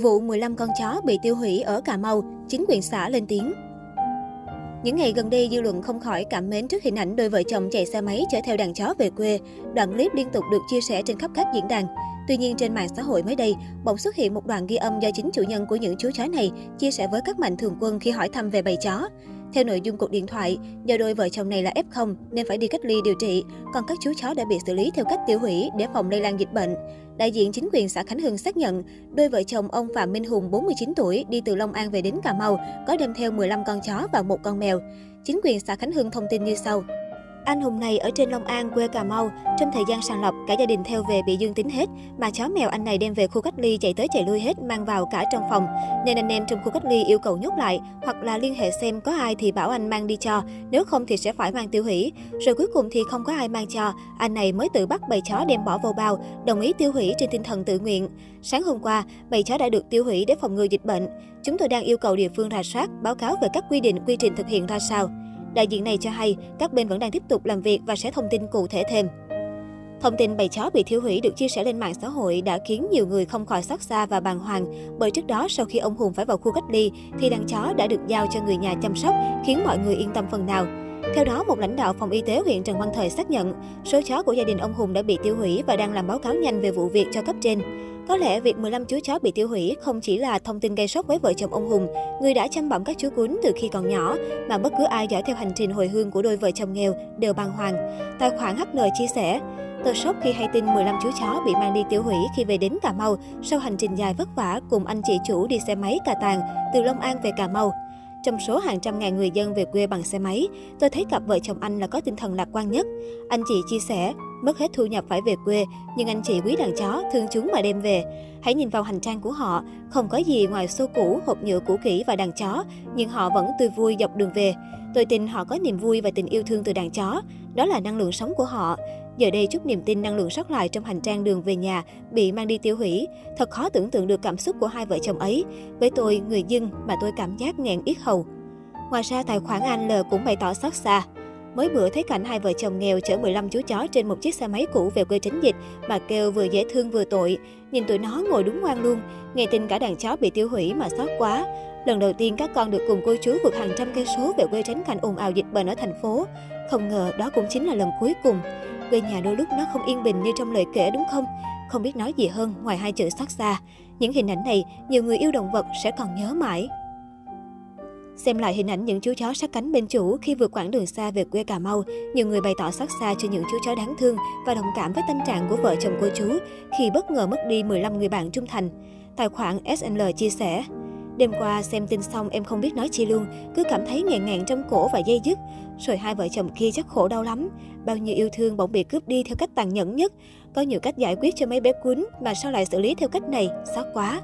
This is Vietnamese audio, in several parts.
Vụ 15 con chó bị tiêu hủy ở Cà Mau, chính quyền xã lên tiếng. Những ngày gần đây, dư luận không khỏi cảm mến trước hình ảnh đôi vợ chồng chạy xe máy chở theo đàn chó về quê. Đoạn clip liên tục được chia sẻ trên khắp các diễn đàn. Tuy nhiên, trên mạng xã hội mới đây, bỗng xuất hiện một đoạn ghi âm do chính chủ nhân của những chú chó này chia sẻ với các mạnh thường quân khi hỏi thăm về bầy chó. Theo nội dung cuộc điện thoại, do đôi vợ chồng này là F0 nên phải đi cách ly điều trị, còn các chú chó đã bị xử lý theo cách tiêu hủy để phòng lây lan dịch bệnh. Đại diện chính quyền xã Khánh Hưng xác nhận, đôi vợ chồng ông Phạm Minh Hùng 49 tuổi đi từ Long An về đến Cà Mau, có đem theo 15 con chó và một con mèo. Chính quyền xã Khánh Hưng thông tin như sau. Anh Hùng này ở trên Long An, quê Cà Mau. Trong thời gian sàng lọc, cả gia đình theo về bị dương tính hết. Mà chó mèo anh này đem về khu cách ly chạy tới chạy lui hết, mang vào cả trong phòng. Nên anh em trong khu cách ly yêu cầu nhốt lại, hoặc là liên hệ xem có ai thì bảo anh mang đi cho, nếu không thì sẽ phải mang tiêu hủy. Rồi cuối cùng thì không có ai mang cho, anh này mới tự bắt bầy chó đem bỏ vào bao, đồng ý tiêu hủy trên tinh thần tự nguyện. Sáng hôm qua, bầy chó đã được tiêu hủy để phòng ngừa dịch bệnh. Chúng tôi đang yêu cầu địa phương rà soát, báo cáo về các quy định, quy trình thực hiện ra sao. Đại diện này cho hay các bên vẫn đang tiếp tục làm việc và sẽ thông tin cụ thể thêm. Thông tin bầy chó bị thiêu hủy được chia sẻ lên mạng xã hội đã khiến nhiều người không khỏi xót xa và bàng hoàng, bởi trước đó sau khi ông Hùng phải vào khu cách ly thì đàn chó đã được giao cho người nhà chăm sóc, khiến mọi người yên tâm phần nào. Theo đó, một lãnh đạo phòng y tế huyện Trần Văn Thời xác nhận số chó của gia đình ông Hùng đã bị tiêu hủy và đang làm báo cáo nhanh về vụ việc cho cấp trên. Có lẽ việc 15 chú chó bị tiêu hủy không chỉ là thông tin gây sốc với vợ chồng ông Hùng, người đã chăm bẵm các chú cún từ khi còn nhỏ, mà bất cứ ai dõi theo hành trình hồi hương của đôi vợ chồng nghèo đều bàng hoàng. Tài khoản HN chia sẻ, Tôi sốc khi hay tin 15 chú chó bị mang đi tiêu hủy khi về đến Cà Mau sau hành trình dài vất vả cùng anh chị chủ đi xe máy cà tàng từ Long An về Cà Mau. Trong số hàng trăm ngàn người dân về quê bằng xe máy, tôi thấy cặp vợ chồng anh là có tinh thần lạc quan nhất. Anh chị chia sẻ, mất hết thu nhập phải về quê, nhưng anh chị quý đàn chó, thương chúng mà đem về. Hãy nhìn vào hành trang của họ, không có gì ngoài xô cũ, hộp nhựa cũ kỹ và đàn chó, nhưng họ vẫn tươi vui dọc đường về. Tôi tin họ có niềm vui và tình yêu thương từ đàn chó. Đó là năng lượng sống của họ. Giờ đây chút niềm tin năng lượng sót lại trong hành trang đường về nhà bị mang đi tiêu hủy. Thật khó tưởng tượng được cảm xúc của hai vợ chồng ấy. Với tôi, người dân mà tôi cảm giác nghẹn yết hầu. Ngoài ra, tài khoản anh L cũng bày tỏ xót xa. Mới bữa thấy cảnh hai vợ chồng nghèo chở 15 chú chó trên một chiếc xe máy cũ về quê tránh dịch mà kêu vừa dễ thương vừa tội. Nhìn tụi nó ngồi đúng ngoan luôn, nghe tin cả đàn chó bị tiêu hủy mà xót quá. Lần đầu tiên các con được cùng cô chú vượt hàng trăm cây số về quê tránh cảnh ồn ào dịch bệnh ở thành phố. Không ngờ đó cũng chính là lần cuối cùng. Quê nhà đôi lúc nó không yên bình như trong lời kể đúng không? Không biết nói gì hơn ngoài hai chữ xót xa. Những hình ảnh này, nhiều người yêu động vật sẽ còn nhớ mãi. Xem lại hình ảnh những chú chó sát cánh bên chủ khi vượt quãng đường xa về quê Cà Mau, nhiều người bày tỏ xót xa cho những chú chó đáng thương và đồng cảm với tâm trạng của vợ chồng cô chú khi bất ngờ mất đi 15 người bạn trung thành. Tài khoản SNL chia sẻ, Đêm qua xem tin xong em không biết nói chi luôn, cứ cảm thấy nghẹn ngẹn trong cổ và dây dứt. Rồi hai vợ chồng kia chắc khổ đau lắm. Bao nhiêu yêu thương bỗng bị cướp đi theo cách tàn nhẫn nhất. Có nhiều cách giải quyết cho mấy bé cuốn mà sao lại xử lý theo cách này, xót quá.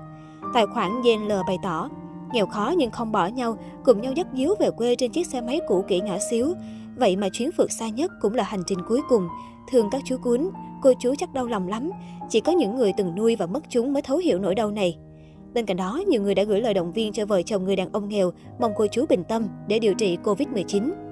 Tài khoản l bày tỏ, nghèo khó nhưng không bỏ nhau, cùng nhau dắt díu về quê trên chiếc xe máy cũ kỹ nhỏ xíu. Vậy mà chuyến phượt xa nhất cũng là hành trình cuối cùng. Thương các chú cuốn, cô chú chắc đau lòng lắm. Chỉ có những người từng nuôi và mất chúng mới thấu hiểu nỗi đau này. Bên cạnh đó, nhiều người đã gửi lời động viên cho vợ chồng người đàn ông nghèo, mong cô chú bình tâm để điều trị Covid-19.